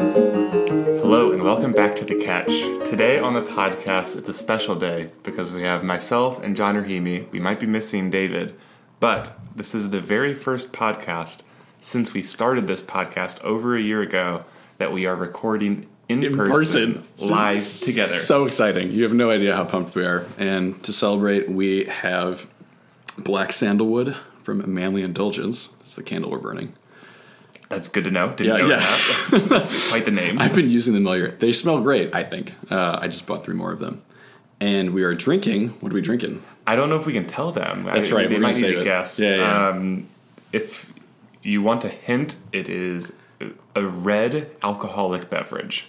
Hello and welcome back to The Catch. Today on the podcast, it's a special day because we have myself and John Rahimi. We might be missing David, but this is the very first podcast since we started this podcast over a year ago that we are recording in, In person, person. live together. So exciting. You have no idea how pumped we are. And to celebrate, we have Black Sandalwood from Manly Indulgence. It's the candle we're burning. That's good to know. Didn't Yeah, know yeah. that. That's quite the name. I've been using them all year. They smell great, I think. Uh, I just bought three more of them. And we are drinking. What are we drinking? I don't know if we can tell them. That's I, right, They might need to it. guess. Yeah, yeah. Um, if you want a hint, it is a red alcoholic beverage.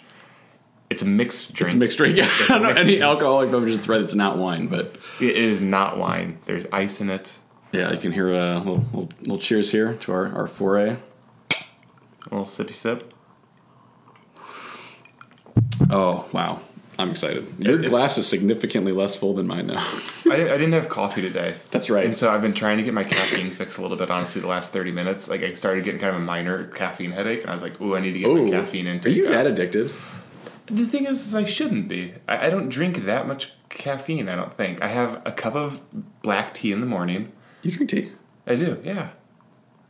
It's a mixed drink. It's a mixed drink. I a don't know mixed any alcoholic beverages red. It's not wine, but It is not wine. There's ice in it. yeah, you can hear a little, little, little cheers here to our, our foray. A little sippy sip. Oh, wow. I'm excited. Your It- glass is significantly less full than mine now. I, I didn't have coffee today. That's right. And so I've been trying to get my caffeine fix a little bit, honestly, the last 30 minutes. Like, I started getting kind of a minor caffeine headache, and I was like, ooh, I need to get Ooh. my caffeine into Are you that addicted? The thing is, is I shouldn't be. I, I don't drink that much caffeine, I don't think. I have a cup of black tea in the morning. You drink tea? I do, yeah.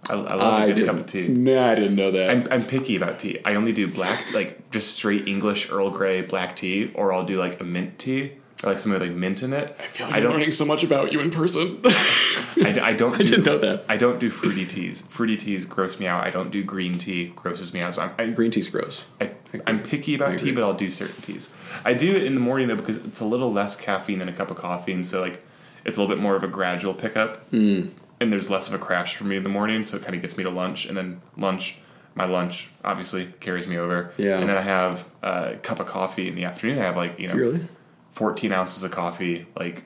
I, I love a good cup of tea. Nah, I didn't know that. I'm, I'm picky about tea. I only do black, like just straight English Earl Grey black tea, or I'll do like a mint tea, or like something with like mint in it. I feel like I I'm don't. learning so much about you in person. I, I don't. I didn't know that. I don't do fruity teas. Fruity teas gross me out. I don't do green tea. Grosses me out. So I'm, I, Green tea's gross. I, I'm picky about tea, but I'll do certain teas. I do it in the morning though because it's a little less caffeine than a cup of coffee, and so like it's a little bit more of a gradual pickup. Hmm. And there's less of a crash for me in the morning, so it kind of gets me to lunch, and then lunch, my lunch obviously carries me over. Yeah. And then I have a cup of coffee in the afternoon. I have like you know, Really? 14 ounces of coffee, like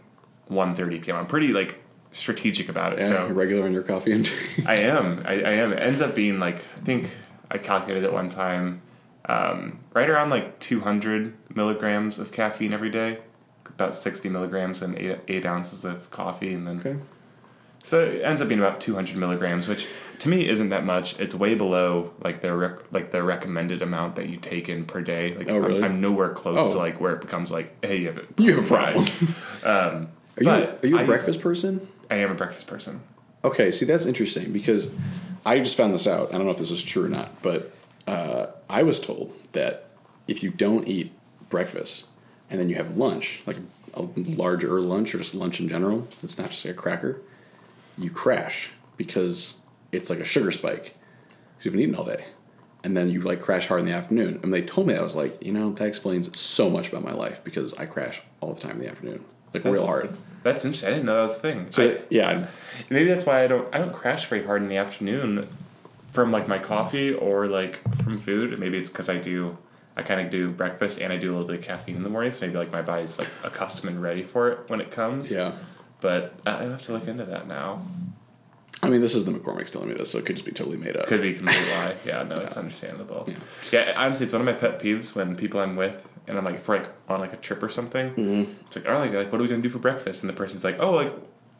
1.30 p.m. I'm pretty like strategic about it. Yeah, so regular on your coffee intake. I am. I, I am. It ends up being like I think I calculated it one time, um, right around like 200 milligrams of caffeine every day, about 60 milligrams and eight, eight ounces of coffee, and then okay. So it ends up being about 200 milligrams, which to me isn't that much. It's way below like the rec- like the recommended amount that you take in per day. Like Oh, really? I'm, I'm nowhere close Oh. to like where it becomes like hey you have a You have a problem. Um, Are you, but are you a I- breakfast person? I am a breakfast person. Okay, see, that's interesting because I just found this out. I don't know if this is true or not, but uh, I was told that if you don't eat breakfast and then you have lunch, like a larger lunch or just lunch in general, it's not just like a cracker, you crash because it's like a sugar spike because you've been eating all day. And then you like crash hard in the afternoon. And they told me that I was like, you know, that explains so much about my life because I crash all the time in the afternoon, like real hard. That's interesting. I didn't know that was a thing. So I- yeah, Maybe that's why I don't I don't crash very hard in the afternoon from like my coffee or like from food. Maybe it's because I do I kind of do breakfast and I do a little bit of caffeine in the morning, so maybe like my body's like accustomed and ready for it when it comes. yeah. But I have to look into that now. I mean, this is the McCormick's telling me this, so it could just be totally made up. Could be complete lie. Yeah, no, it's understandable. Yeah. honestly, it's one of my pet peeves when people I'm with and I'm like, if we're like on like a trip or something, Mm-hmm. it's like, all right, like, like, what are we gonna do for breakfast? And the person's like, oh, like,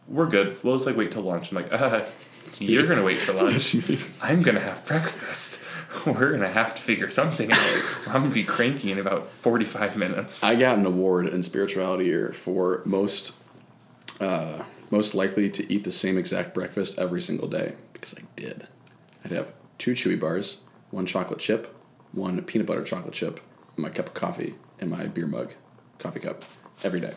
we're good. We'll just like wait till lunch. I'm like, uh, you're gonna wait for lunch. I'm gonna have breakfast. We're gonna have to figure something out. I'm gonna be cranky in about 45 minutes. I got an award in spirituality year for most uh, most likely to eat the same exact breakfast every single day because I did. I'd have two chewy bars, one chocolate chip, one peanut butter chocolate chip, and my cup of coffee in my beer mug, coffee cup, every day.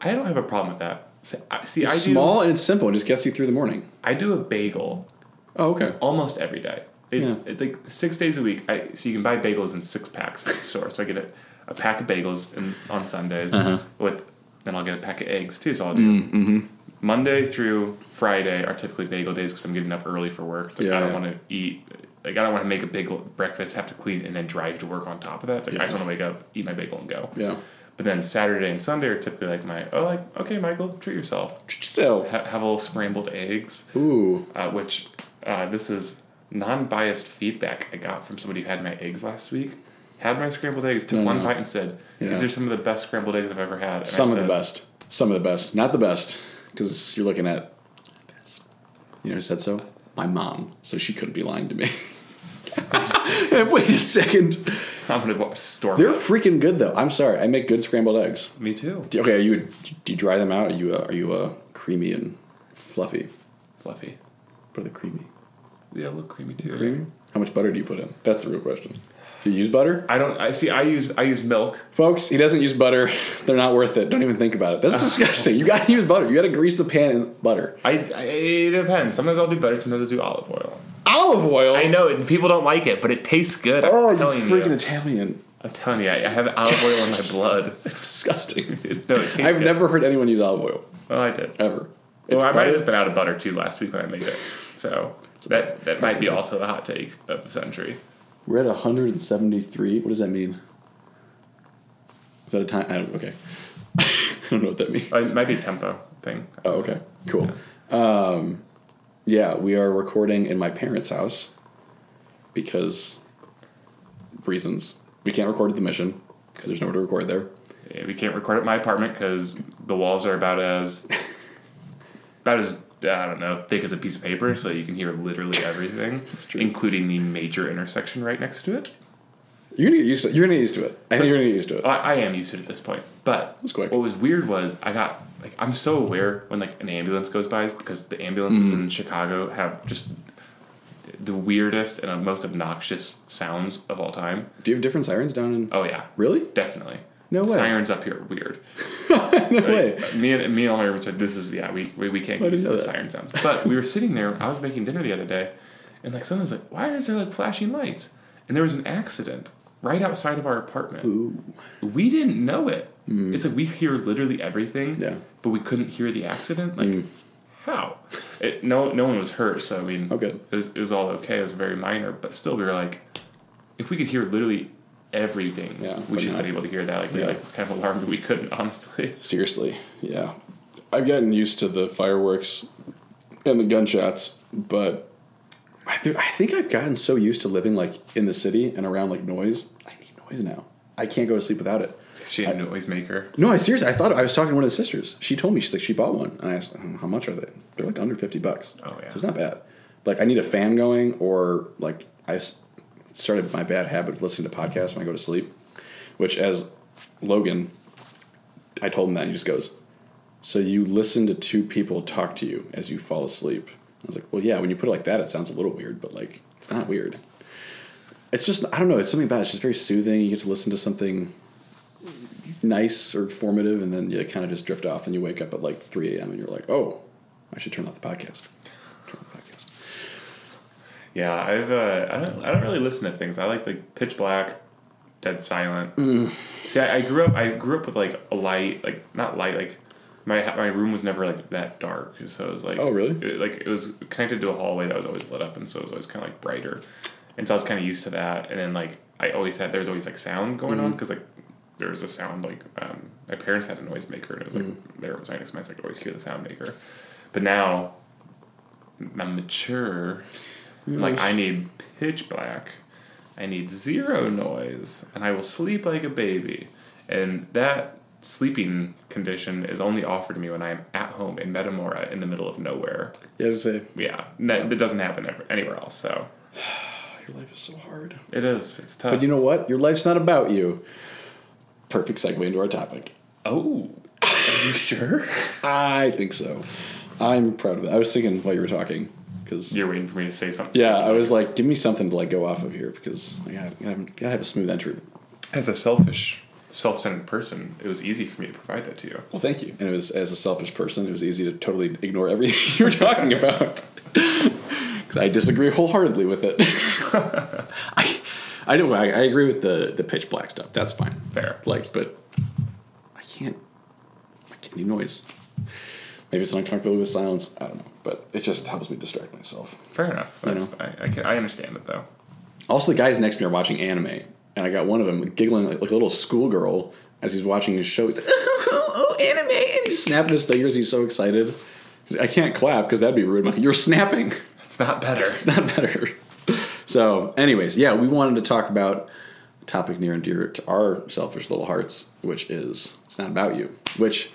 I don't have a problem with that. See, I, see, I It's do. small and it's simple. It just gets you through the morning. I do a bagel Oh, okay. almost every day. It's it's like six days a week. I so you can buy bagels in six packs at the store. So I get a, a pack of bagels in, on Sundays Uh-huh. with then I'll get a pack of eggs too. So I'll do Monday through Friday are typically bagel days because I'm getting up early for work. It's like, Yeah, I don't yeah. want to eat. Like I don't want to make a big breakfast, have to clean, and then drive to work on top of that. It's like I just want to wake up, eat my bagel, and go. Yeah. But then Saturday and Sunday are typically like my oh like okay Michael treat yourself Treat yourself. ha- have a little scrambled eggs Ooh. uh, which uh, this is non-biased feedback I got from somebody who had my eggs last week. Had my scrambled eggs, took No, one no. bite and said, Yeah. "These are some of the best scrambled eggs I've ever had." And I Some of the best. Some of the best. Not the best, because you're looking at. You know who said so? my mom, so she couldn't be lying to me. Wait a second. I'm gonna wa- storm. They're it. freaking good though. I'm sorry. I make good scrambled eggs. Me too. Do- Okay, are you do you dry them out? Are you uh, are you uh, creamy and fluffy? Fluffy. What are they creamy? Yeah, a little creamy too. Creamy. How much butter do you put in? That's the real question. Do you use butter? I don't. I see. I use. I use milk. Folks, he doesn't use butter. They're not worth it. Don't even think about it. That's disgusting. You gotta use butter. You gotta grease the pan in butter. I, I. It depends. Sometimes I'll do butter. Sometimes I'll do olive oil. Olive oil. I know, and people don't like it, but it tastes good. Oh, I'm Oh, you freaking you. Italian. I'm telling you. I, I have olive oil in my blood. It's disgusting. no, it tastes I've good. never heard anyone use olive oil Well, I did. ever. Well, I might have just been out of butter too last week when I made it. So that that might be also the hot take of the century. We're at 173. What does that mean? Is that a time? I don't, okay. I don't know what that means. Uh, It might be a tempo thing. Oh, okay. Cool. Um, yeah, we are recording in my parents' house because reasons. We can't record at the mission because there's nowhere to record there. Yeah, We can't record at my apartment because the walls are about as about as I don't know thick as a piece of paper, so you can hear literally everything, true. including the major intersection right next to it. You're gonna get used to. You're gonna get used to it. I think you're gonna get used to it. I, I am used to it at this point, but what was weird was I got like I'm so aware when like an ambulance goes by because the ambulances Mm. in Chicago have just the weirdest and most obnoxious sounds of all time. Do you have different sirens down in? Oh yeah, Really? definitely. No way. Sirens up here are weird. no way. Me and me and all my roommates said, "This is yeah, we we, we can't I get used to the siren sounds." But we were sitting there. I was making dinner the other day, and like someone was like, "Why is there like flashing lights?" And there was an accident right outside of our apartment. Ooh. We didn't know it. Mm. It's like we hear literally everything, Yeah. but we couldn't hear the accident. Like mm. how? It, no, no one was hurt. So I mean, good. it was it was all okay. It was very minor, but still, we were like, if we could hear literally everything, Yeah, we should not- be able to hear that. Like, Yeah. like it's kind of alarmed we couldn't, honestly. Seriously, yeah. I've gotten used to the fireworks and the gunshots, but I, th- I think I've gotten so used to living like in the city and around like noise. I need noise now. I can't go to sleep without it. She had a noisemaker. No, I seriously. I thought I was talking to one of the sisters. She told me she's like she bought one, and I asked "Hmm, how much are they. They're like under fifty bucks. Oh, yeah. so it's not bad. Like I need a fan going, or like I started my bad habit of listening to podcasts when I go to sleep. Which, as Logan, I told him that and he just goes, "So you listen to two people talk to you as you fall asleep?" I was like, "Well, yeah. When you put it like that, it sounds a little weird, but like it's not weird. It's just I don't know. It's something about it. It's just very soothing. You get to listen to something." nice or formative, and then you kind of just drift off, and you wake up at like 3 a.m. and you're like, oh, I should turn off the podcast. Turn off the podcast. Yeah, I've uh, I don't I don't really listen to things. I like like pitch black, dead silent. Mm. See, I, I grew up I grew up with like a light, like not light, like my my room was never like that dark, so it was like Oh, really? It, like it was connected to a hallway that was always lit up, and so it was always kind of like brighter, and so I was kind of used to that. And then like I always had there's always like sound going Mm-hmm. on because like there was a sound like um, my parents had a noisemaker, and it was like Mm-hmm. there was next to me, so I could always hear the sound maker. But now I'm mature. I'm Like I need pitch black. I need zero noise, and I will sleep like a baby. And that sleeping condition is only offered to me when I am at home in Metamora in the middle of nowhere. Yeah, I was gonna say, Yeah, that, that doesn't happen ever, anywhere else. So your life is so hard. it is. It's tough. But you know what? Your life's not about you. Perfect segue into our topic. oh, are you sure? I think so. I'm proud of it. I was thinking while you were talking, because You're waiting for me to say something. yeah, I was like, give me something to like go off of here because I gotta, have a smooth entry. As a selfish, self-centered person, it was easy for me to provide that to you. Well, thank you. And it was as a selfish person, it was easy to totally ignore everything you were talking about because I disagree wholeheartedly with it. I, I don't. I, I agree with the the pitch black stuff. That's fine. Fair. Like, but I can't. I can't do noise. Maybe it's an uncomfortable with silence. I don't know, but it just helps me distract myself. Fair enough. You That's, I, I, can, I understand it though. Also, the guys next to me are watching anime, and I got one of them giggling like, like a little schoolgirl as he's watching his show. He's like, "Oh, oh, anime!" and he's snapping his fingers. He's so excited. I can't clap because that'd be rude. Like, You're snapping. It's not better. It's not better. so, anyways, yeah, we wanted to talk about a topic near and dear to our selfish little hearts, which is it's not about you, which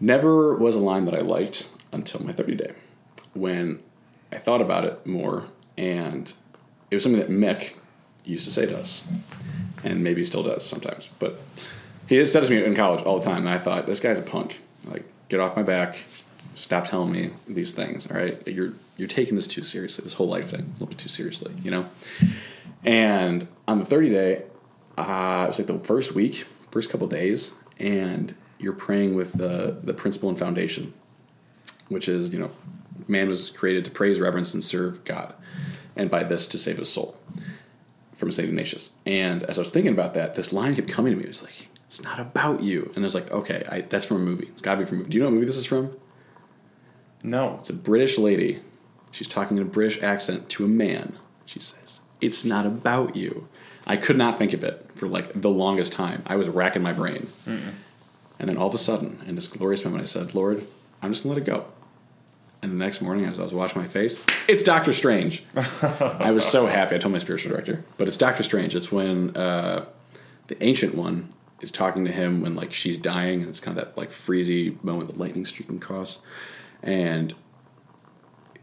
never was a line that I liked until my 30 day, when I thought about it more, and it was something that Mick used to say to us, and maybe still does sometimes. But he has said to me in college all the time, and I thought this guy's a punk. Like, get off my back. Stop telling me these things. All right, you're you're taking this too seriously. This whole life thing a little bit too seriously. You know. And on the 30 day, uh, it was like the first week, first couple days, and you're praying with the the principle and foundation, which is you know, man was created to praise, reverence, and serve God, and by this to save his soul from Saint Ignatius. And as I was thinking about that, this line kept coming to me. It was like, "It's not about you," and I was like, "Okay, I, that's from a movie. It's got to be from a movie." Do you know what movie this is from? No. It's a British lady. She's talking in a British accent to a man. She says, "It's not about you." I could not think of it for like the longest time. I was racking my brain. And then all of a sudden, in this glorious moment, I said, Lord, I'm just gonna let it go. And the next morning, as I was washing my face, it's Doctor Strange. I was so happy. I told my spiritual director, but it's Doctor Strange. It's when uh, the ancient one is talking to him when like she's dying, and it's kind of that like freezy moment, the lightning streaking across, and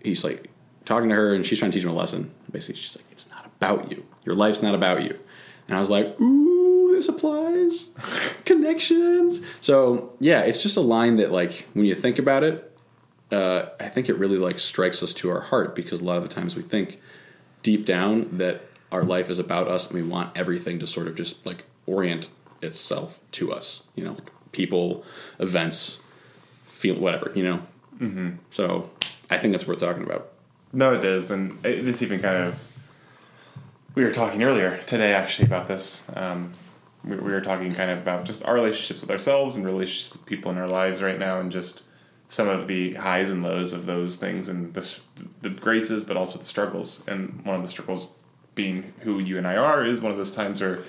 he's like talking to her, and she's trying to teach him a lesson. Basically, she's like, "It's not about you. Your life's not about you." And I was like, "Ooh, this applies. Connections." So yeah, it's just a line that like when you think about it, uh, I think it really like strikes us to our heart because a lot of the times we think deep down that our life is about us and we want everything to sort of just like orient itself to us. You know, people, events, feel whatever. You know. Mm-hmm. So I think that's worth talking about. No, it is, and it, this even kind of. We were talking earlier today, actually, about this. Um, we, we were talking kind of about just our relationships with ourselves and relationships with people in our lives right now, and just some of the highs and lows of those things, and the the graces, but also the struggles. And one of the struggles being who you and I are is one of those times where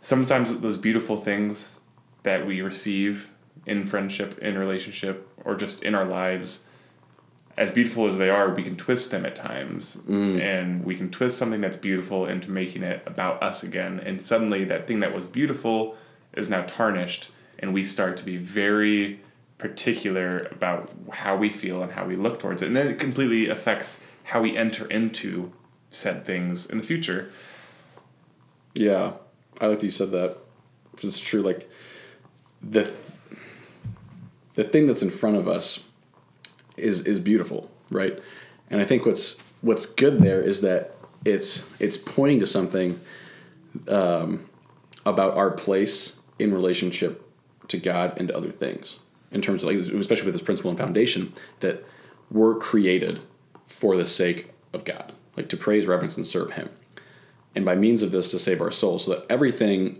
sometimes those beautiful things that we receive in friendship, in relationship, or just in our lives, as beautiful as they are, we can twist them at times. Mm. And we can twist something that's beautiful into making it about us again. And suddenly that thing that was beautiful is now tarnished, and we start to be very particular about how we feel and how we look towards it. And then it completely affects how we enter into said things in the future. Yeah, I like that you said that. It's true. Like the the thing that's in front of us is is beautiful, right? And I think what's what's good there is that it's it's pointing to something um, about our place in relationship to God and to other things. In terms of like, especially with this principle and foundation that we're created for the sake of God, like to praise, reverence, and serve Him and by means of this to save our souls so that everything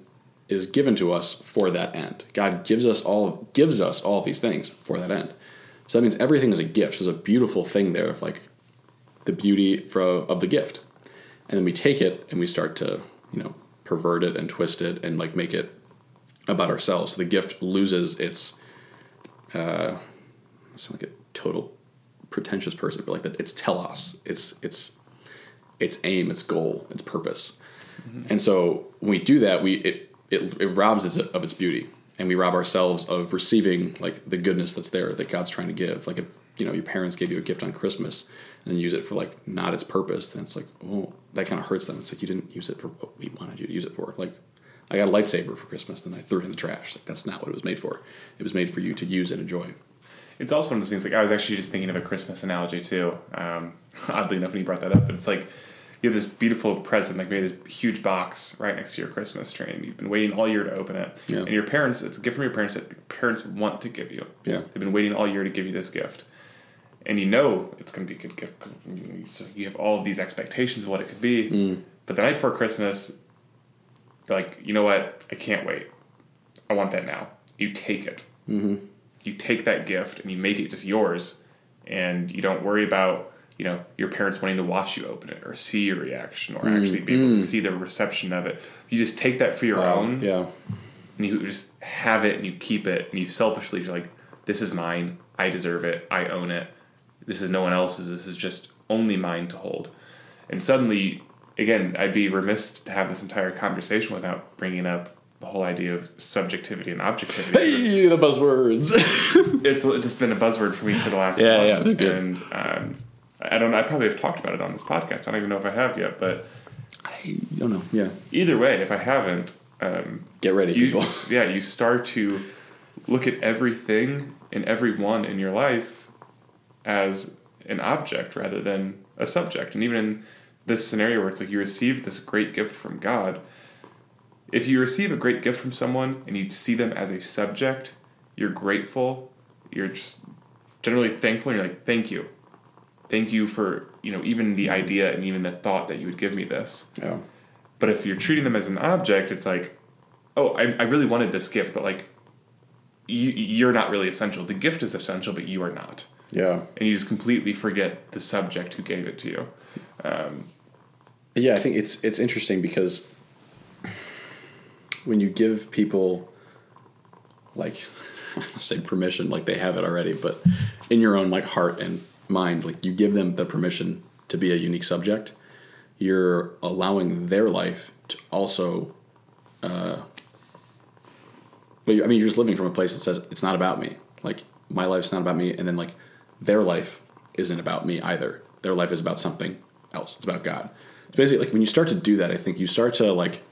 is given to us for that end god gives us all gives us all these things for that end so that means everything is a gift. So there's a beautiful thing there of like the beauty for, of the gift. And then we take it and we start to you know pervert it and twist it and like make it about ourselves. So the gift loses its uh I sound like a total pretentious person but like that it's telos. It's it's its aim, its goal, its purpose. And so when we do that, we it, it it robs it of its beauty, and we rob ourselves of receiving like the goodness that's there that God's trying to give. Like if you know your parents gave you a gift on Christmas and use it for like not its purpose, then it's like oh that kind of hurts them. It's like you didn't use it for what we wanted you to use it for. Like I got a lightsaber for Christmas, then I threw it in the trash. Like that's not what it was made for. It was made for you to use and enjoy. It's also one of those things. Like I was actually just thinking of a Christmas analogy too. Um, oddly enough, when you brought that up, but it's like you have this beautiful present, like maybe this huge box right next to your Christmas tree, and you've been waiting all year to open it. Yeah. And your parents, it's a gift from your parents that the parents want to give you. Yeah. They've been waiting all year to give you this gift, and you know it's going to be a good gift because you, have all of these expectations of what it could be. Mm. But the night before Christmas, you're like, you know what? I can't wait. I want that now. You take it. Mm-hmm. You take that gift and you make it just yours, and you don't worry about you know your parents wanting to watch you open it or see your reaction or actually be able to see the reception of it. You just take that for your own, Um, Yeah. and you just have it and you keep it, and you selfishly you're like, this is mine. I deserve it. I own it. This is no one else's. This is just only mine to hold. And suddenly, again, I'd be remiss to have this entire conversation without bringing up the whole idea of subjectivity and objectivity. Hey, the buzzwords. it's just been a buzzword for me for the last Yeah, month. yeah, they're good. And um, I don't. I probably have talked about it on this podcast. I don't even know if I have yet, but I don't know. Yeah. either way, if I haven't, um, Get ready, you, people. yeah, you start to look at everything and everyone in your life as an object rather than a subject. And even in this scenario where it's like you receive this great gift from God, if you receive a great gift from someone and you see them as a subject, you're grateful, you're just generally thankful, and you're like, thank you. Thank you for, you know, even the idea and even the thought that you would give me this. Yeah. But if you're treating them as an object, it's like, oh, I, I really wanted this gift, but like, you, you're not really essential. The gift is essential, but you are not. Yeah. And you just completely forget the subject who gave it to you. Um, yeah, I think it's it's interesting because when you give people like I say permission, like they have it already, but in your own like heart and mind, like you give them the permission to be a unique subject, you're allowing their life to also uh but I mean you're just living from a place that says it's not about me. Like my life's not about me and then like their life isn't about me either. Their life is about something else. It's about God. It's basically like when you start to do that, I think you start to like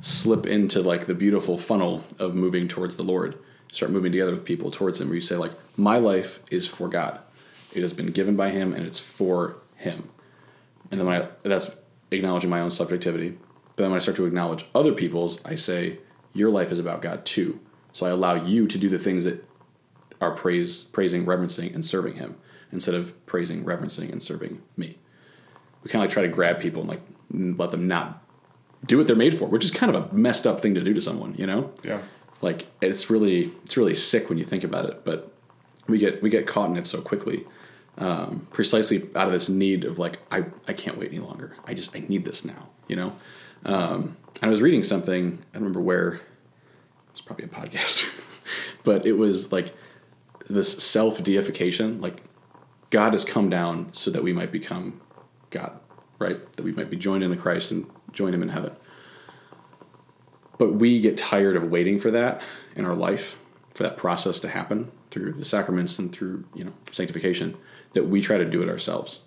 slip into like the beautiful funnel of moving towards the Lord. Start moving together with people towards Him, where you say like, "My life is for God. It has been given by Him, and it's for Him." And then when I that's acknowledging my own subjectivity. But then when I start to acknowledge other people's, I say, "Your life is about God too." So I allow you to do the things that are praise, praising, reverencing, and serving Him instead of praising, reverencing, and serving me. We kind of like try to grab people and like let them not do what they're made for, which is kind of a messed up thing to do to someone, you know? Yeah. Like it's really it's really sick when you think about it, but we get we get caught in it so quickly, um, precisely out of this need of like I I can't wait any longer. I just I need this now, you know. Um, and I was reading something I don't remember where. It's probably a podcast, but it was like this self deification. Like God has come down so that we might become God, right? That we might be joined in the Christ and join Him in heaven. But we get tired of waiting for that in our life, for that process to happen through the sacraments and through you know sanctification. That we try to do it ourselves,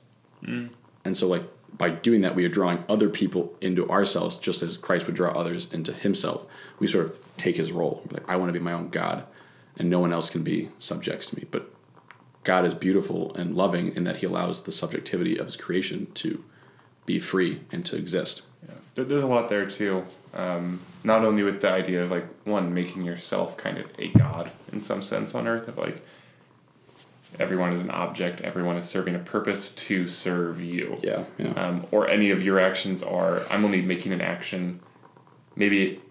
and so like by doing that, we are drawing other people into ourselves, just as Christ would draw others into Himself. We sort of take His role. Like I want to be my own God, and no one else can be subjects to me. But God is beautiful and loving in that He allows the subjectivity of His creation to be free and to exist. Yeah. There's a lot there too. Um, not only with the idea of like one making yourself kind of a god in some sense on earth of like everyone is an object, everyone is serving a purpose to serve you. Yeah, yeah, Um, or any of your actions are I'm only making an action. Maybe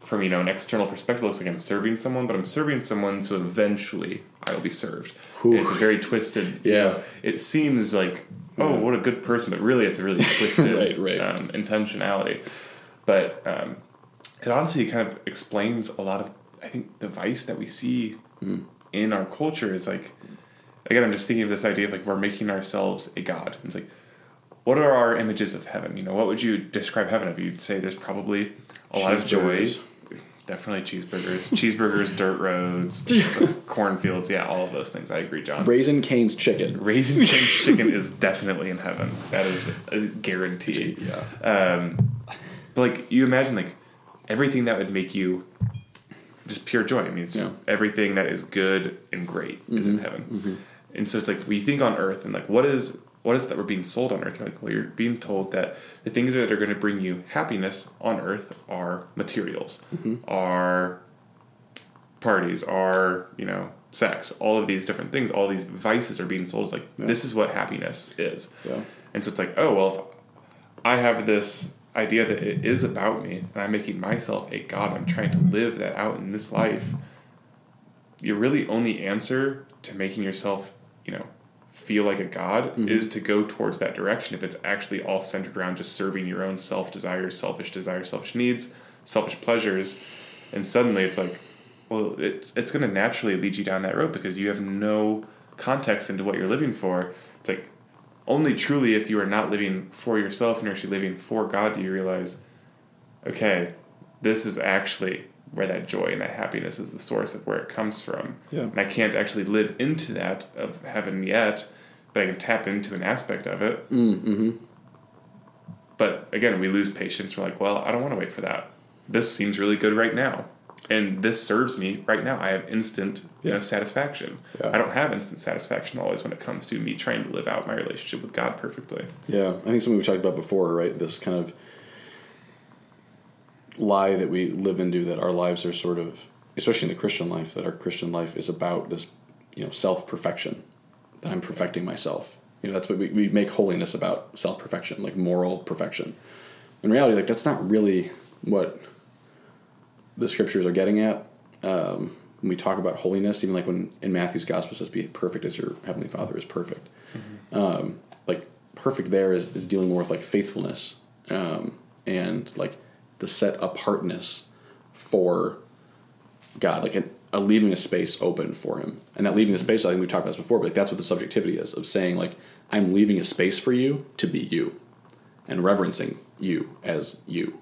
from you know an external perspective, it looks like I'm serving someone, but I'm serving someone so eventually I will be served. It's a very twisted. you Yeah. know, it seems like oh what a good person, but really it's a really twisted Right, right. Um, intentionality. But um, it honestly kind of explains a lot of I think the vice that we see Hmm. in our culture is like again I'm just thinking of this idea of like we're making ourselves a god. It's like what are our images of heaven? You know, what would you describe heaven of? You'd say there's probably a lot of joy. Definitely cheeseburgers. cheeseburgers, dirt roads, cornfields, yeah, all of those things. I agree, John. Raising Cane's chicken. Raising Cane's chicken is definitely in heaven. That is a guarantee. Yeah, Um, but like you imagine like everything that would make you just pure joy. I mean, it's Yeah. everything that is good and great is Mm-hmm. in heaven. And so it's like we think on earth and like what is what is it that we're being sold on earth? Like well, you're being told that the things that are going to bring you happiness on earth are materials, Mm-hmm. are parties, are you know sex, all of these different things, all these vices are being sold as like this is what happiness is. yeah, And so it's like, oh well, if I have this idea that it is about me, and I'm making myself a god. I'm trying to live that out in this life. Your really only answer to making yourself, you know, feel like a god mm-hmm. is to go towards that direction. If it's actually all centered around just serving your own self desires, selfish desires, selfish needs, selfish pleasures, and suddenly it's like, well, it's it's going to naturally lead you down that road because you have no context into what you're living for. It's like only truly if you are not living for yourself and you're actually living for God do you realize, okay, this is actually where that joy and that happiness is the source of where it comes from. Yeah. And I can't actually live into that of heaven yet but I can tap into an aspect of it. Mm-hmm. But again, we lose patience. We're like, well, I don't want to wait for that. This seems really good right now. And this serves me right now. I have instant you know, satisfaction. Yeah. I don't have instant satisfaction always when it comes to me trying to live out my relationship with God perfectly. Yeah, I think something we've talked about before, right? This kind of lie that we live into that our lives are sort of, especially in the Christian life, that our Christian life is about this, you know, self perfection. That I'm perfecting myself. You know, that's what we, we make holiness about self perfection, like moral perfection. In reality, like that's not really what the scriptures are getting at. Um, when we talk about holiness, even like when in Matthew's gospel it says, "Be perfect as your heavenly Father is perfect." Um, like perfect there is, is dealing more with like faithfulness um, and like the set apartness for God, like an, a leaving a space open for Him, and that leaving a space. I think we talked about this before, but like that's what the subjectivity is of saying like I'm leaving a space for you to be you, and reverencing you as you.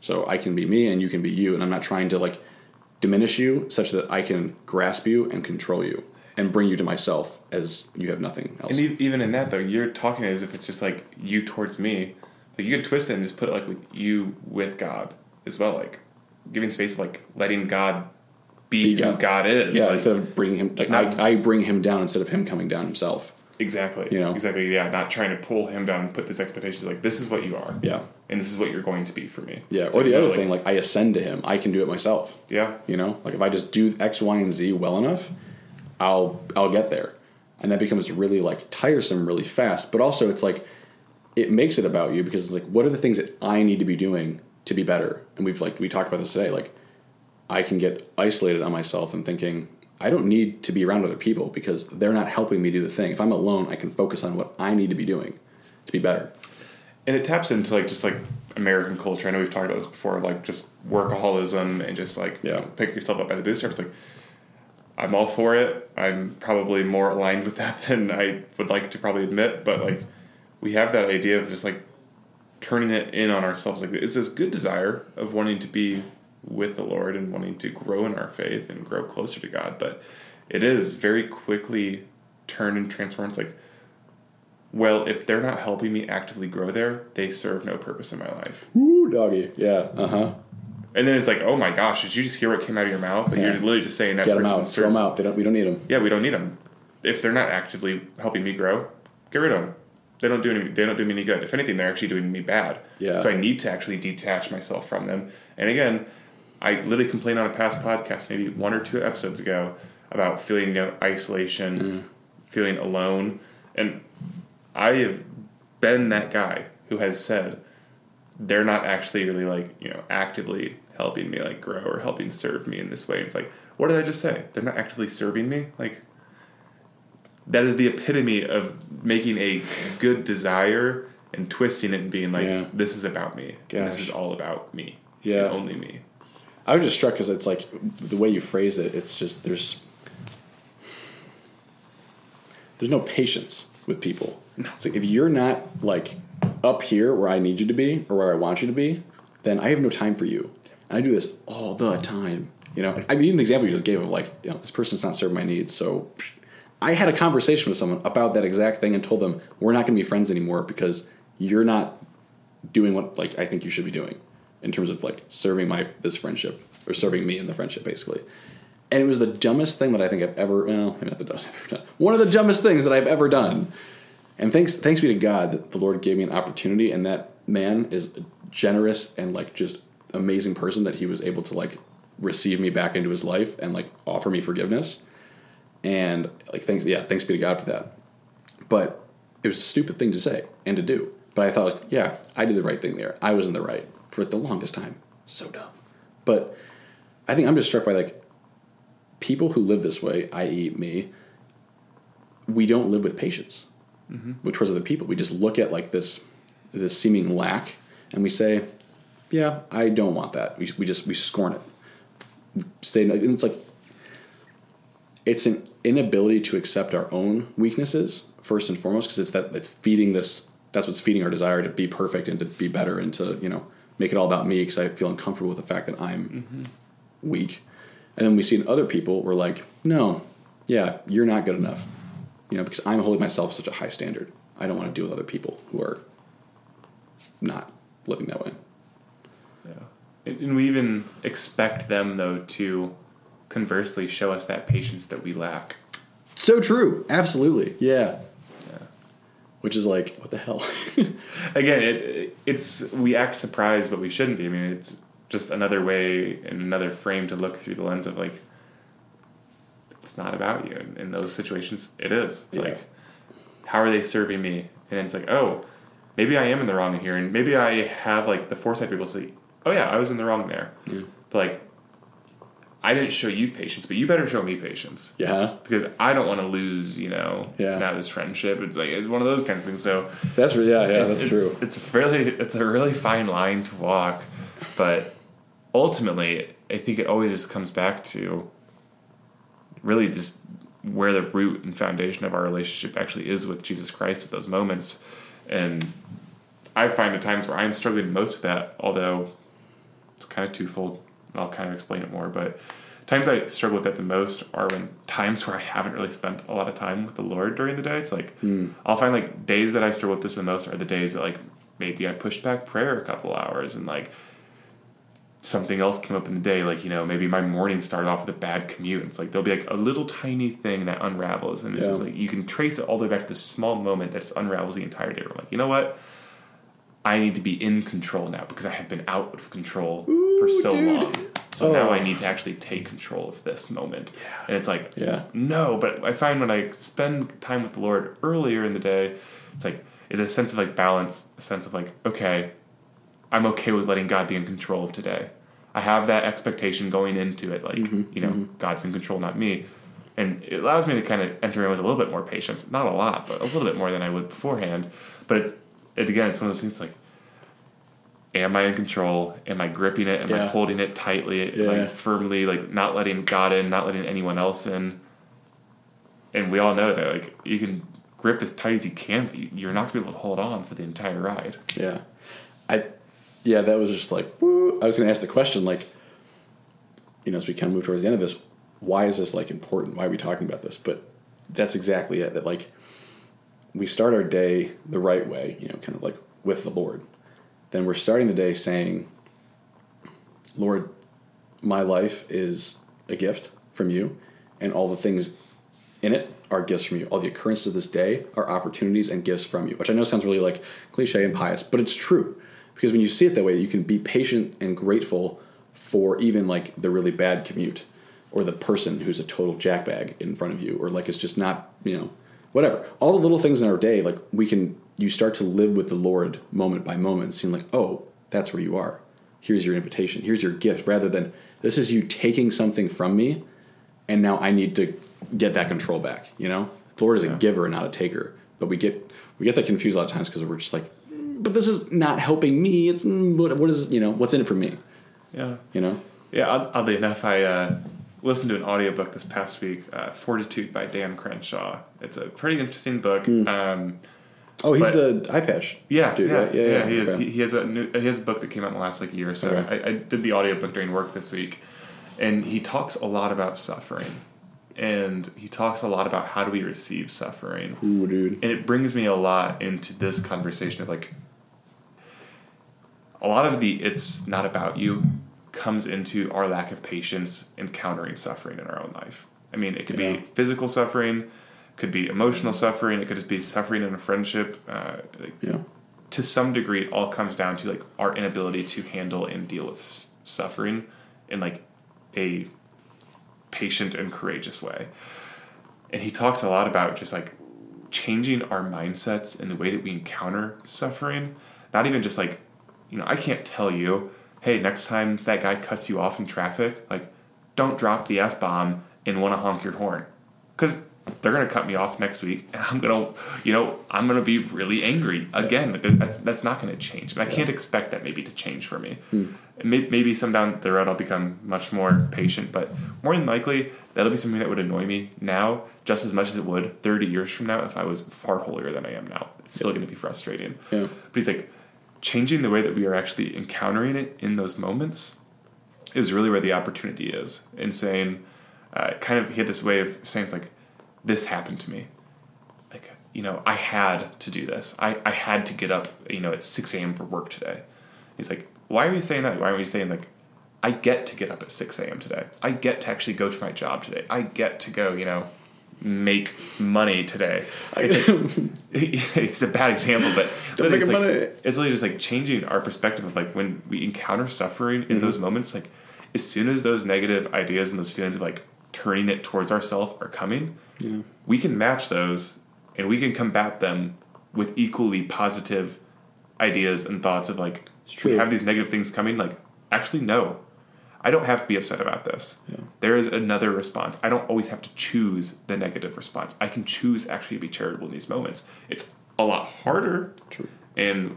So I can be me and you can be you, and I'm not trying to like diminish you such that I can grasp you and control you and bring you to myself as you have nothing else. And even in that, though, you're talking as if it's just like you towards me. Like you can twist it and just put it like with you with God as well, like giving space of like letting God be Yeah. who God is. yeah, like, instead of bringing him, like Not- I, I bring him down instead of him coming down himself. exactly. You know? exactly. Yeah, not trying to pull him down and put this expectations like this is what you are. Yeah, and this is what you're going to be for me. yeah. It's Or like, the other like- thing, like I ascend to him, I can do it myself. yeah, You know, like if I just do X, Y, and Z well enough, I'll I'll get there, and that becomes really like tiresome really fast. But also, it's like it makes it about you because it's like what are the things that I need to be doing to be better? And we've like we talked about this today. Like I can get isolated on myself and thinking I don't need to be around other people because they're not helping me do the thing. If I'm alone, I can focus on what I need to be doing to be better. and it taps into like just like American culture. I know we've talked about this before, like just workaholism and just like Yeah. you know, pick yourself up by the bootstraps. Like I'm all for it. I'm probably more aligned with that than I would like to probably admit, but like we have that idea of just like turning it in on ourselves. Like it's this good desire of wanting to be with the Lord and wanting to grow in our faith and grow closer to God, but it is very quickly turned and transformed. It's like well, if they're not helping me actively grow there, they serve no purpose in my life. Ooh, doggy. Yeah. Uh huh. And then it's like, oh my gosh, did you just hear what came out of your mouth? Like Yeah. you're literally just saying that Get them person out. Throw them out. They don't. We don't need them. Yeah, we don't need them. If they're not actively helping me grow, get rid of them. They don't do any. They don't do me any good. If anything, they're actually doing me bad. Yeah. So I need to actually detach myself from them. And again, I literally complained on a past podcast, maybe one or two episodes ago, about feeling you know, isolation, Mm. feeling alone, and I have been that guy who has said they're not actually really like you know actively helping me like grow or helping serve me in this way. And it's like, what did I just say? They're not actively serving me. Like that is the epitome of making a good desire and twisting it and being like, Yeah. this is about me. And this is all about me. Yeah. And only me. I was just struck because it's like the way you phrase it. It's just there's there's no patience with people. It's like if you're not like up here where I need you to be or where I want you to be, then I have no time for you. And I do this all the time. You know, I mean, even the example you just gave of like, you know, this person's not serving my needs, so psh, I had a conversation with someone about that exact thing and told them we're not going to be friends anymore because you're not doing what like I think you should be doing in terms of like serving my this friendship or serving me in the friendship basically. And it was the dumbest thing that I think I've ever well, not the dumbest I've ever done. One of the dumbest things that I've ever done. And thanks thanks be to God that the Lord gave me an opportunity and that man is a generous and like just amazing person that he was able to like receive me back into his life and like offer me forgiveness. And like thanks yeah, thanks be to God for that. But it was a stupid thing to say and to do. But I thought, yeah, I did the right thing there. I was in the right for the longest time. So dumb. But I think I'm just struck by like people who live this way, i.e., me. We don't live with patience mm-hmm. which was other people. We just look at like this this seeming lack, and we say, "Yeah, I don't want that." We, we just we scorn it. We say, and it's like it's an inability to accept our own weaknesses first and foremost because it's that it's feeding this that's what's feeding our desire to be perfect and to be better and to you know make it all about me because i feel uncomfortable with the fact that i'm mm-hmm. weak and then we see in other people we're like no yeah you're not good enough You know, because I'm holding myself such a high standard. I don't want to deal with other people who are not living that way. Yeah. And and we even expect them, though, to conversely show us that patience that we lack. So true. Absolutely. Yeah. Yeah. Which is like, what the hell? Again, it it's we act surprised, but we shouldn't be. I mean, it's just another way and another frame to look through the lens of like, it's not about you. In, in those situations, it is. It's Yeah. like, how are they serving me? And then it's like, oh, maybe I am in the wrong here, and maybe I have like the foresight to be able to say, oh yeah, I was in the wrong there. Yeah. But like, I didn't show you patience, but you better show me patience yeah. because I don't want to lose, you know, Yeah. now this friendship. It's like it's one of those kinds of things. So That's yeah, yeah, it's, that's it's, true. It's really it's a really fine line to walk, but ultimately, I think it always just comes back to really just where the root and foundation of our relationship actually is with Jesus Christ at those moments, and I find the times where I'm struggling most with that, although it's kind of twofold. I'll kind of explain it more, but times I struggle with that the most are when times where I haven't really spent a lot of time with the Lord during the day. It's like hmm. I'll find like days that I struggle with this the most are the days that like maybe I pushed back prayer a couple hours and like something else came up in the day, like you know maybe my morning started off with a bad commute. It's like there'll be like a little tiny thing that unravels, and it's just Yeah. like you can trace it all the way back to this small moment that unravels the entire day. We're like, you know what? I need to be in control now because I have been out of control for so dude. long. So now Oh. I need to actually take control of this moment. And it's like, Yeah. no, but I find when I spend time with the Lord earlier in the day, it's like it's a sense of like balance, a sense of like, okay, I'm okay with letting God be in control of today. I have that expectation going into it, like, mm-hmm, you know, mm-hmm. God's in control, not me. And it allows me to kind of enter in with a little bit more patience. Not a lot, but a little bit more than I would beforehand. But it's, it, again, it's one of those things like, am I in control? Am I gripping it? Am I holding it tightly? Yeah. firmly, like, not letting God in, not letting anyone else in? And we all know that, like, you can grip as tight as you can, but you- you're not going to be able to hold on for the entire ride. Yeah. I yeah, that was just like woo. I was gonna ask the question, like, you know, as we kind of move towards the end of this, why is this like important? Why are we talking about this? But that's exactly it. That like we start our day the right way, you know, kind of like with the Lord. Then we're starting the day saying, Lord, my life is a gift from you, and all the things in it are gifts from you. All the occurrences of this day are opportunities and gifts from you, which I know sounds really like cliche and pious, but it's true. Because when you see it that way, you can be patient and grateful for even like the really bad commute or the person who's a total jackbag in front of you or like it's just not, you know, whatever. All the little things in our day, like we can, you start to live with the Lord moment by moment, seeing like, oh, that's where you are. Here's your invitation. Here's your gift, rather than this is you taking something from me and now I need to get that control back. You know, the Lord is a giver and not a taker. But we get we get that confused a lot of times because we're just like, "Mm, but this is not helping me. It's mm, what, what is you know what's in it for me. Yeah. You know, Yeah, odd- oddly enough, I uh, listened to an audiobook this past week, uh, Fortitude by Dan Crenshaw. It's a pretty interesting book. Um, oh, he's But- the eye patch. yeah, dude, yeah, right? yeah, Yeah, yeah, He, is, he, he has a new, he has a book that came out in the last like year or so. Okay. I, I did the audiobook during work this week, and he talks a lot about suffering, and he talks a lot about how do we receive suffering. Ooh, dude. And it brings me a lot into this conversation of like a lot of the it's not about you comes into our lack of patience encountering suffering in our own life. I mean, it could Yeah. be physical suffering, could be emotional suffering, it could just be suffering in a friendship. Uh, like, Yeah, to some degree, it all comes down to like our inability to handle and deal with s- suffering in like a patient and courageous way. And he talks a lot about just like changing our mindsets and the way that we encounter suffering. Not even just like, you know, I can't tell you, hey, next time that guy cuts you off in traffic, like, don't drop the F bomb and want to honk your horn. Because they're going to cut me off next week and I'm going to, you know, I'm going to be really angry again. Like, That's, that's not going to change. And I can't expect that maybe to change for me. And may- Maybe some down the road I'll become much more patient, but more than likely that'll be something that would annoy me now just as much as it would 30 years from now if I was far holier than I am now. It's still going to be frustrating. yeah, But he's like, changing the way that we are actually encountering it in those moments is really where the opportunity is. And saying, uh, kind of, had this way of saying, it's like, this happened to me. Like you know, I had to do this. I, I had to get up, you know, at 6 a.m. for work today. He's like, why are you saying that? Why are you saying, like, I get to get up at 6 a.m. today. I get to actually go to my job today. I get to go, you know, make money today. It's, like, it's a bad example, but it's, like, money. it's literally just like changing our perspective of like when we encounter suffering in those moments, like as soon as those negative ideas and those feelings of like turning it towards ourselves are coming, we can match those and we can combat them with equally positive ideas and thoughts of like we have these negative things coming, like actually no. I don't have to be upset about this. There is another response. I don't always have to choose the negative response. I can choose actually to be charitable in these moments. It's a lot harder True. and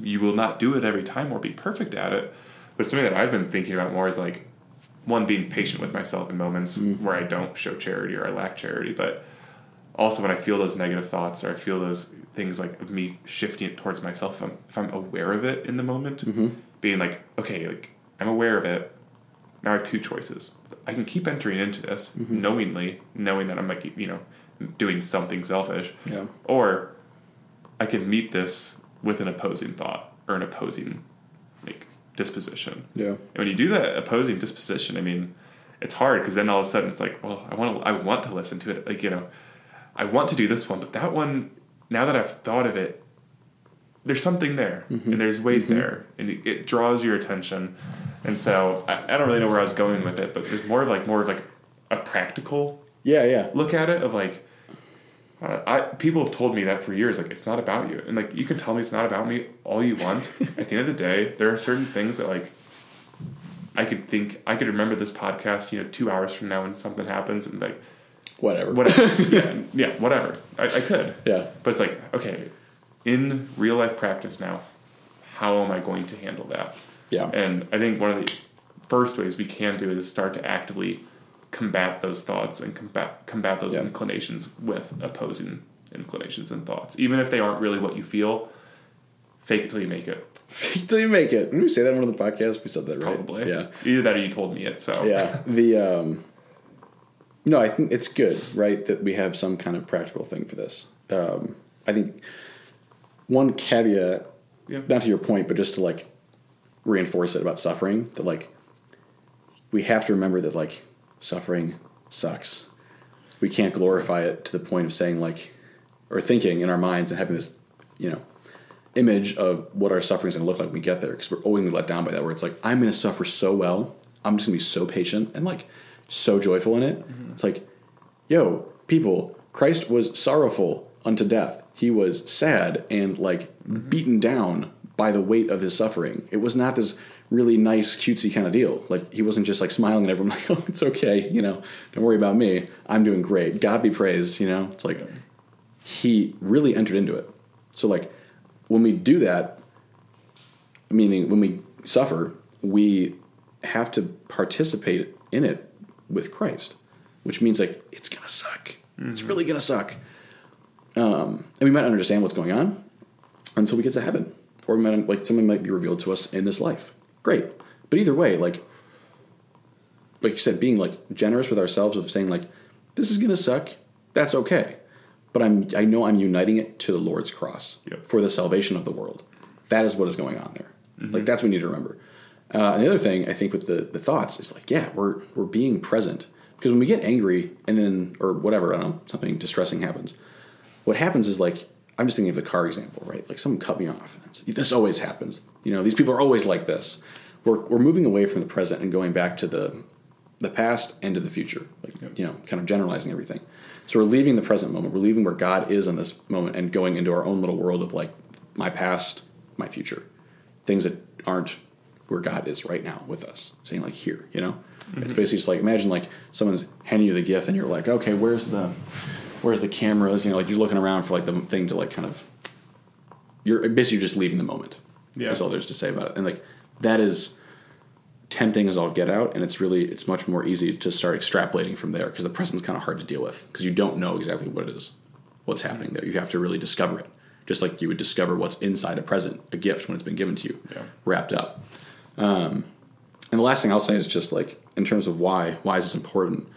you will not do it every time or be perfect at it. But something that I've been thinking about more is like one being patient with myself in moments mm-hmm. where I don't show charity or I lack charity, but also when I feel those negative thoughts or I feel those things like of me shifting it towards myself, if I'm, if I'm aware of it in the moment, mm-hmm. being like, okay, like I'm aware of it. Now I have two choices. I can keep entering into this mm-hmm. knowingly, knowing that I'm like, you know, doing something selfish, Yeah. or I can meet this with an opposing thought or an opposing like disposition. Yeah. And when you do that opposing disposition, I mean, it's hard because then all of a sudden it's like, well, I want to, I want to listen to it. Like you know, I want to do this one, but that one, now that I've thought of it, there's something there, mm-hmm. and there's weight mm-hmm. there, and it, it draws your attention. And so I, I don't really know where I was going with it, but there's more of like more of like a practical Yeah. Yeah. look at it of like uh, I people have told me that for years like it's not about you and like you can tell me it's not about me all you want at the end of the day there are certain things that like I could think I could remember this podcast you know two hours from now when something happens and like Whatever. whatever yeah yeah whatever I, I could Yeah. but it's like okay in real life practice now how am I going to handle that Yeah. and I think one of the first ways we can do is start to actively combat those thoughts and combat combat those Yeah. inclinations with opposing inclinations and thoughts, even if they aren't really what you feel. Fake it till you make it. Fake till you make it. Didn't we say that in one of the podcasts? We said that, right? Probably. Yeah. Either that or you told me it. So yeah the um no i think it's good right that we have some kind of practical thing for this um i think one caveat Yeah. not to your point but just to like reinforce it about suffering that like we have to remember that like suffering sucks. We can't glorify it to the point of saying like or thinking in our minds and having this you know image of what our suffering is going to look like when we get there because we're always going to be let down by that where it's like i'm going to suffer so well i'm just going to be so patient and like so joyful in it. Mm-hmm. It's like yo people christ was sorrowful unto death. He was sad and like mm-hmm. beaten down by the weight of his suffering. It was not this really nice cutesy kind of deal. Like he wasn't just like smiling at everyone like oh it's okay you know don't worry about me i'm doing great god be praised you know? It's like he really entered into it. So like when we do that meaning when we suffer we have to participate in it with christ which means like it's gonna suck. It's really gonna suck. Um, and we might not understand what's going on until we get to heaven or might like something might be revealed to us in this life. Great. But either way like like you said being like generous with ourselves of saying like this is gonna suck. That's okay. But i'm i know i'm uniting it to the lord's cross Yep. for the salvation of the world. That is what is going on there. Like that's what we need to remember. Uh, and the other thing i think with the, the thoughts is like yeah we're we're being present. Because when we get angry and then or whatever i don't know something distressing happens what happens is like i'm just thinking of the car example right? Like someone cut me off. This always happens. You know these people are always like this. We're, we're moving away from the present and going back to the the past and to the future like you know kind of generalizing everything. So we're leaving the present moment. We're leaving where god is in this moment and going into our own little world of like my past my future. Things that aren't where god is right now with us. Saying like here you know? Mm-hmm. It's basically just like imagine like someone's handing you the gift and you're like okay where's the where's the cameras you know like you're looking around for like the thing to like kind of you're basically just leaving the moment. Yeah. that's all there's to say about it. And like that is tempting as all get out and it's really it's much more easy to start extrapolating from there because the present's kind of hard to deal with because you don't know exactly what it is what's happening there. You have to really discover it just like you would discover what's inside a present a gift when it's been given to you Yeah. wrapped up. Um, and the last thing i'll say is just like in terms of why why is this important?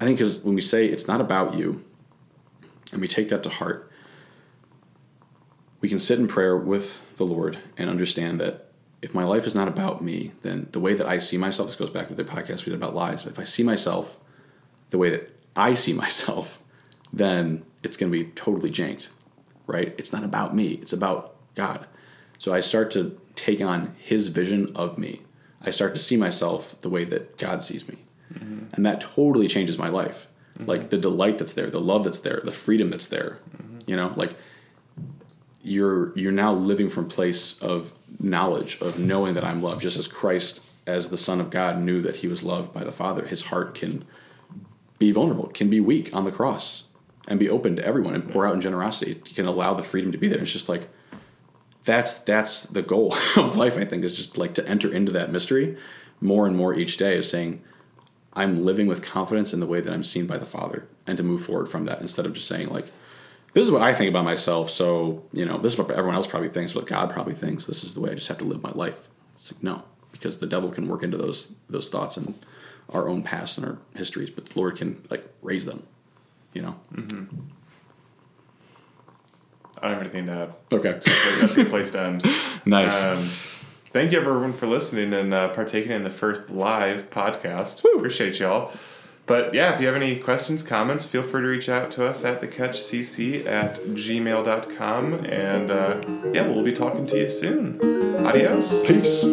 I think because when we say it's not about you and we take that to heart we can sit in prayer with the Lord and understand that if my life is not about me, then the way that I see myself, this goes back to the podcast we did about lies. But if I see myself the way that I see myself, then it's going to be totally janked, right? It's not about me, it's about God. So I start to take on His vision of me. I start to see myself the way that God sees me. Mm-hmm. And that totally changes my life. Mm-hmm. Like the delight that's there, the love that's there, the freedom that's there. Mm-hmm. You know, like you're you're now living from place of knowledge of knowing that I'm loved, just as Christ, as the Son of God, knew that he was loved by the Father. His heart can be vulnerable, can be weak on the cross, and be open to everyone and pour out in generosity. He can allow the freedom to be there. It's just like that's that's the goal of life. I think is just like to enter into that mystery more and more each day. Is saying I'm living with confidence in the way that I'm seen by the Father, and to move forward from that instead of just saying like this is what I think about myself. So, you know, this is what everyone else probably thinks, what God probably thinks. This is the way I just have to live my life. It's like, no, because the devil can work into those those thoughts and our own past and our histories, but the Lord can like raise them, you know? Mm-hmm. I don't have anything to add. Okay. That's a good place to end. nice. Um, thank you everyone for listening and uh, partaking in the first live podcast. Woo. Appreciate y'all. But yeah, if you have any questions, comments, feel free to reach out to us at thecatchcc at gmail.com. And uh, yeah, we'll be talking to you soon. Adios. Peace.